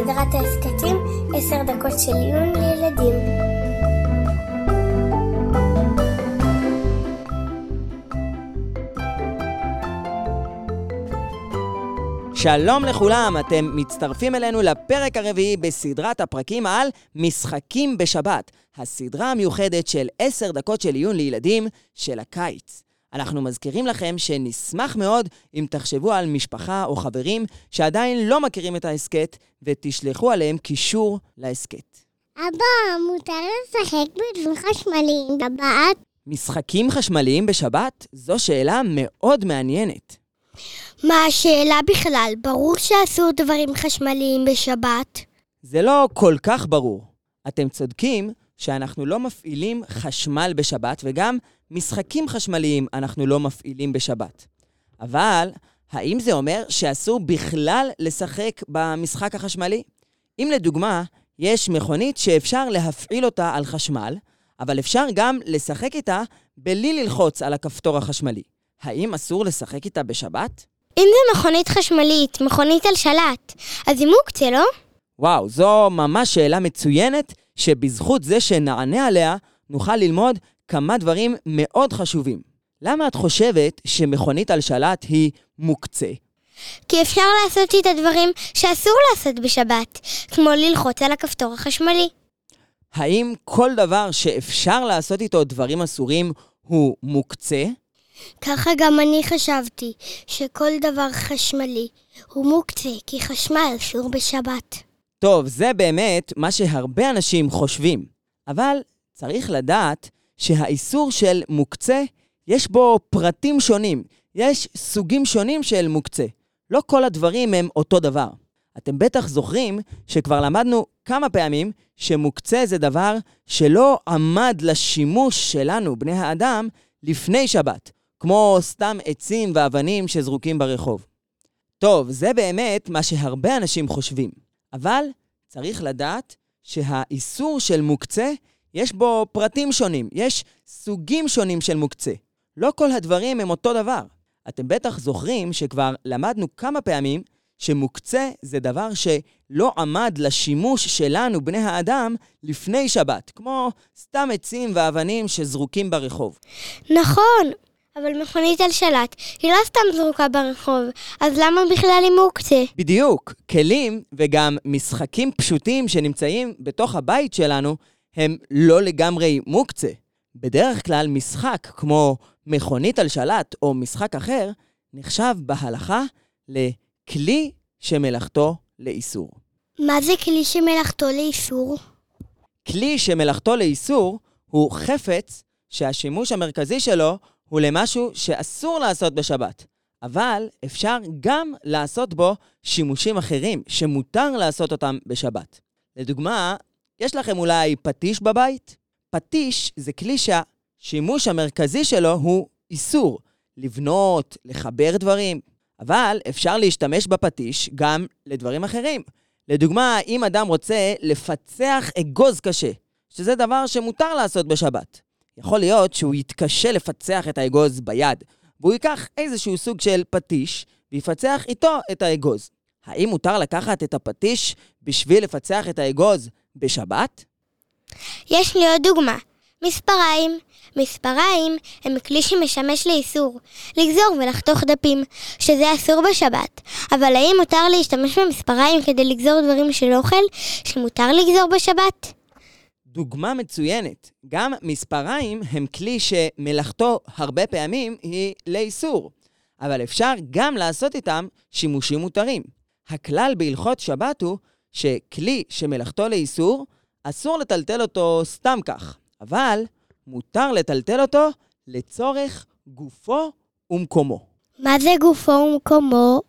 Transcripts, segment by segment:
בסדרת ההסכתים עשר דקות של עיון לילדים. שלום לכולם, אתם מצטרפים אלינו לפרק הרביעי בסדרת הפרקים על משחקים בשבת, הסדרה המיוחדת של עשר דקות של עיון לילדים של הקיץ. אנחנו מזכירים לכם שנשמח מאוד אם תחשבו על משפחה או חברים שעדיין לא מכירים את ההסכת ותשלחו עליהם קישור להסכת. אבא, מותר לשחק בדברים חשמליים בבת? משחקים חשמליים בשבת? זו שאלה מאוד מעניינת. מה השאלה בכלל? ברור שאסור דברים חשמליים בשבת. זה לא כל כך ברור. אתם צודקים שאנחנו לא מפעילים חשמל בשבת, וגם משחקים חשמליים אנחנו לא מפעילים בשבת. אבל, האם זה אומר שאסור בכלל לשחק במשחק החשמלי? אם לדוגמה, יש מכונית שאפשר להפעיל אותה על חשמל, אבל אפשר גם לשחק איתה בלי ללחוץ על הכפתור החשמלי. האם אסור לשחק איתה בשבת? אם זה מכונית חשמלית, מכונית על שלט, אז היא מוקצה, לא? וואו, זו ממש שאלה מצוינת, שבזכות זה שנענה עליה, נוכל ללמוד כמה דברים מאוד חשובים. למה את חושבת שמכונית על שלט היא מוקצה? כי אפשר לעשות איתה דברים שאסור לעשות בשבת, כמו ללחוץ על הכפתור החשמלי. האם כל דבר שאפשר לעשות איתו דברים אסורים הוא מוקצה? ככה גם אני חשבתי, שכל דבר חשמלי הוא מוקצה, כי חשמל אסור בשבת. טוב, זה באמת מה שהרבה אנשים חושבים. אבל צריך לדעת שהאיסור של מוקצה, יש בו פרטים שונים. יש סוגים שונים של מוקצה. לא כל הדברים הם אותו דבר. אתם בטח זוכרים שכבר למדנו כמה פעמים שמוקצה זה דבר שלא עמד לשימוש שלנו, בני האדם, לפני שבת, כמו סתם עצים ואבנים שזרוקים ברחוב. טוב, זה באמת מה שהרבה אנשים חושבים. אבל צריך לדעת שהאיסור של מוקצה, יש בו פרטים שונים, יש סוגים שונים של מוקצה. לא כל הדברים הם אותו דבר. אתם בטח זוכרים שכבר למדנו כמה פעמים שמוקצה זה דבר שלא עמד לשימוש שלנו, בני האדם, לפני שבת, כמו סתם עצים ואבנים שזרוקים ברחוב. נכון, אבל מכונית על שלט היא לא סתם זרוקה ברחוב, אז למה בכלל היא מוקצה? בדיוק. כלים וגם משחקים פשוטים שנמצאים בתוך הבית שלנו הם לא לגמרי מוקצה. בדרך כלל משחק כמו מכונית על שלט או משחק אחר נחשב בהלכה לכלי שמלאכתו לאיסור. מה זה כלי שמלאכתו לאיסור? כלי שמלאכתו לאיסור הוא חפץ שהשימוש המרכזי שלו הוא למשהו שאסור לעשות בשבת, אבל אפשר גם לעשות בו שימושים אחרים שמותר לעשות אותם בשבת. לדוגמה, יש לכם אולי פטיש בבית? פטיש זה כלי שהשימוש המרכזי שלו הוא איסור, לבנות, לחבר דברים, אבל אפשר להשתמש בפטיש גם לדברים אחרים. לדוגמה, אם אדם רוצה לפצח אגוז קשה, שזה דבר שמותר לעשות בשבת, יכול להיות שהוא יתקשה לפצח את האגוז ביד, והוא ייקח איזשהו סוג של פטיש ויפצח איתו את האגוז. האם מותר לקחת את הפטיש בשביל לפצח את האגוז בשבת? יש לי עוד דוגמה. מספריים. מספריים הם כלי שמשמש לאיסור, לגזור ולחתוך דפים, שזה אסור בשבת. אבל האם מותר להשתמש במספריים כדי לגזור דברים של אוכל, שמותר לגזור בשבת? דוגמה מצוינת. גם מספריים הם כלי שמלאכתו הרבה פעמים היא לאיסור, אבל אפשר גם לעשות איתם שימושים מותרים. הכלל בהלכות שבת הוא שכלי שמלאכתו לאיסור, אסור לטלטל אותו סתם כך, אבל מותר לטלטל אותו לצורך גופו ומקומו. מה זה גופו ומקומו?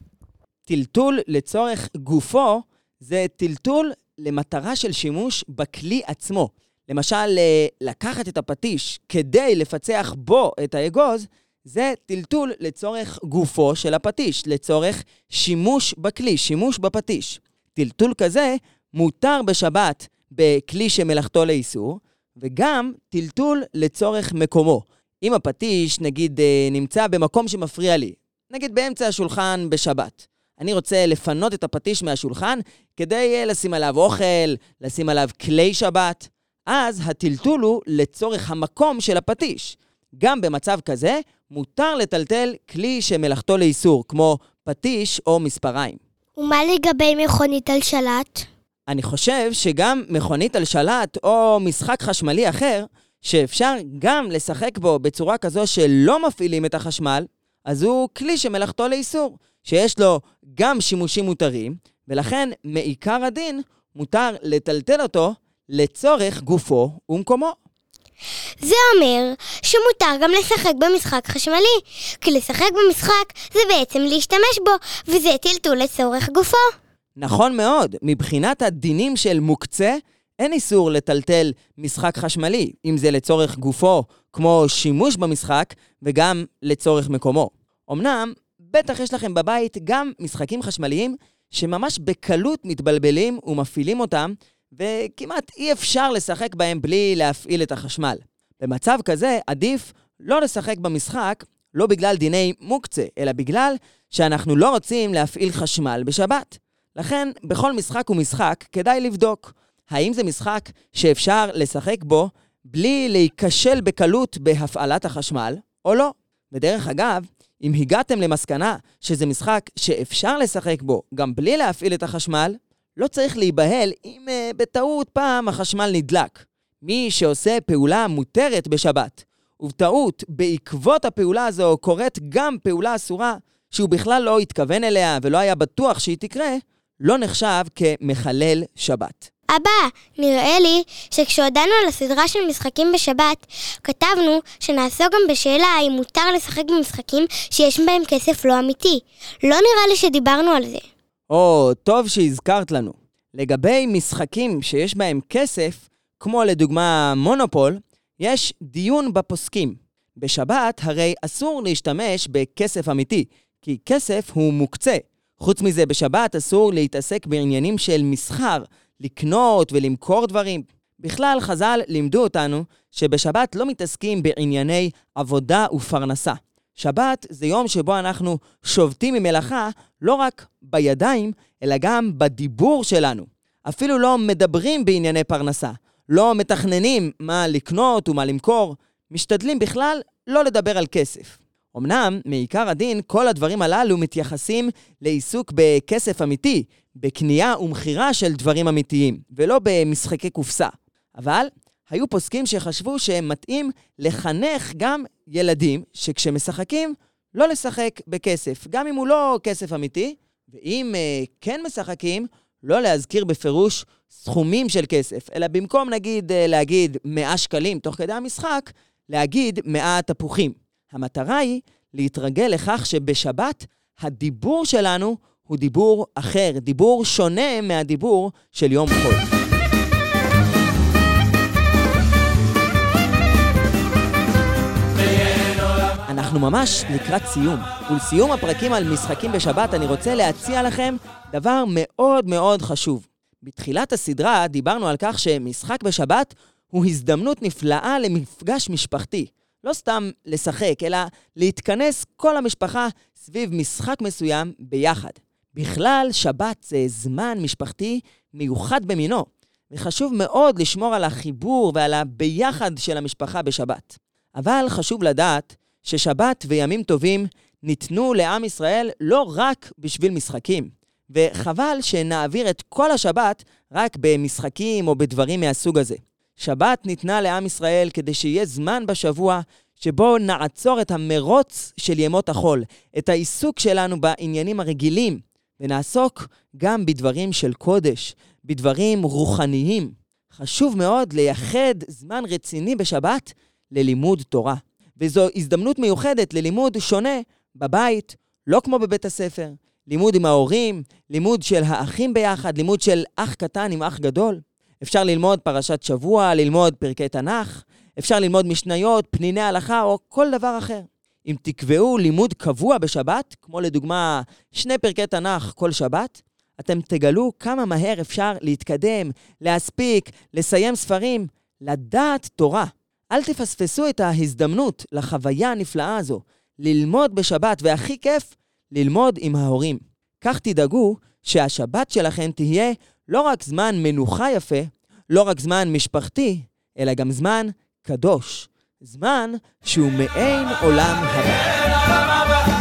טלטול לצורך גופו זה טלטול למטרה של שימוש בכלי עצמו. למשל, אה, לקחת את הפטיש כדי לפצח בו את האגוז, זה טלטול לצורך גופו של הפטיש, לצורך שימוש בכלי, שימוש בפטיש. טלטול כזה מותר בשבת בכלי שמלאכתו לאיסור, וגם טלטול לצורך מקומו. אם הפטיש, נגיד, אה, נמצא במקום שמפריע לי, נגיד באמצע השולחן בשבת, אני רוצה לפנות את הפטיש מהשולחן כדי אה, לשים עליו אוכל, לשים עליו כלי שבת. אז הטלטול הוא לצורך המקום של הפטיש. גם במצב כזה, מותר לטלטל כלי שמלאכתו לאיסור, כמו פטיש או מספריים. ומה לגבי מכונית על שלט? אני חושב שגם מכונית על שלט או משחק חשמלי אחר, שאפשר גם לשחק בו בצורה כזו שלא מפעילים את החשמל, אז הוא כלי שמלאכתו לאיסור, שיש לו גם שימושים מותרים, ולכן מעיקר הדין מותר לטלטל אותו לצורך גופו ומקומו. זה אומר שמותר גם לשחק במשחק חשמלי, כי לשחק במשחק זה בעצם להשתמש בו, וזה טלטול לצורך גופו. נכון מאוד, מבחינת הדינים של מוקצה, אין איסור לטלטל משחק חשמלי, אם זה לצורך גופו, כמו שימוש במשחק, וגם לצורך מקומו. אמנם, בטח יש לכם בבית גם משחקים חשמליים שממש בקלות מתבלבלים ומפעילים אותם, וכמעט אי אפשר לשחק בהם בלי להפעיל את החשמל. במצב כזה עדיף לא לשחק במשחק, לא בגלל דיני מוקצה, אלא בגלל שאנחנו לא רוצים להפעיל חשמל בשבת. לכן, בכל משחק ומשחק כדאי לבדוק האם זה משחק שאפשר לשחק בו בלי להיכשל בקלות בהפעלת החשמל, או לא. ודרך אגב, אם הגעתם למסקנה שזה משחק שאפשר לשחק בו גם בלי להפעיל את החשמל, לא צריך להיבהל אם uh, בטעות פעם החשמל נדלק. מי שעושה פעולה מותרת בשבת, ובטעות בעקבות הפעולה הזו קורית גם פעולה אסורה, שהוא בכלל לא התכוון אליה ולא היה בטוח שהיא תקרה, לא נחשב כמחלל שבת. אבא, נראה לי שכשהודענו על הסדרה של משחקים בשבת, כתבנו שנעסוק גם בשאלה האם מותר לשחק במשחקים שיש בהם כסף לא אמיתי. לא נראה לי שדיברנו על זה. או, טוב שהזכרת לנו. לגבי משחקים שיש בהם כסף, כמו לדוגמה מונופול, יש דיון בפוסקים. בשבת הרי אסור להשתמש בכסף אמיתי, כי כסף הוא מוקצה. חוץ מזה, בשבת אסור להתעסק בעניינים של מסחר, לקנות ולמכור דברים. בכלל, חז"ל לימדו אותנו שבשבת לא מתעסקים בענייני עבודה ופרנסה. שבת זה יום שבו אנחנו שובתים ממלאכה לא רק בידיים, אלא גם בדיבור שלנו. אפילו לא מדברים בענייני פרנסה, לא מתכננים מה לקנות ומה למכור, משתדלים בכלל לא לדבר על כסף. אמנם, מעיקר הדין, כל הדברים הללו מתייחסים לעיסוק בכסף אמיתי, בקנייה ומכירה של דברים אמיתיים, ולא במשחקי קופסה. אבל היו פוסקים שחשבו שמתאים לחנך גם ילדים שכשמשחקים, לא לשחק בכסף, גם אם הוא לא כסף אמיתי, ואם uh, כן משחקים, לא להזכיר בפירוש סכומים של כסף, אלא במקום נגיד uh, להגיד 100 שקלים תוך כדי המשחק, להגיד 100 תפוחים. המטרה היא להתרגל לכך שבשבת הדיבור שלנו הוא דיבור אחר, דיבור שונה מהדיבור של יום חול. אנחנו ממש לקראת סיום, ולסיום הפרקים על משחקים בשבת אני רוצה להציע לכם דבר מאוד מאוד חשוב. בתחילת הסדרה דיברנו על כך שמשחק בשבת הוא הזדמנות נפלאה למפגש משפחתי. לא סתם לשחק, אלא להתכנס כל המשפחה סביב משחק מסוים ביחד. בכלל, שבת זה זמן משפחתי מיוחד במינו, וחשוב מאוד לשמור על החיבור ועל הביחד של המשפחה בשבת. אבל חשוב לדעת ששבת וימים טובים ניתנו לעם ישראל לא רק בשביל משחקים, וחבל שנעביר את כל השבת רק במשחקים או בדברים מהסוג הזה. שבת ניתנה לעם ישראל כדי שיהיה זמן בשבוע שבו נעצור את המרוץ של ימות החול, את העיסוק שלנו בעניינים הרגילים, ונעסוק גם בדברים של קודש, בדברים רוחניים. חשוב מאוד לייחד זמן רציני בשבת ללימוד תורה. וזו הזדמנות מיוחדת ללימוד שונה בבית, לא כמו בבית הספר. לימוד עם ההורים, לימוד של האחים ביחד, לימוד של אח קטן עם אח גדול. אפשר ללמוד פרשת שבוע, ללמוד פרקי תנ"ך, אפשר ללמוד משניות, פניני הלכה או כל דבר אחר. אם תקבעו לימוד קבוע בשבת, כמו לדוגמה שני פרקי תנ"ך כל שבת, אתם תגלו כמה מהר אפשר להתקדם, להספיק, לסיים ספרים, לדעת תורה. אל תפספסו את ההזדמנות לחוויה הנפלאה הזו, ללמוד בשבת, והכי כיף, ללמוד עם ההורים. כך תדאגו שהשבת שלכם תהיה לא רק זמן מנוחה יפה, לא רק זמן משפחתי, אלא גם זמן קדוש. זמן שהוא מעין עולם הבא.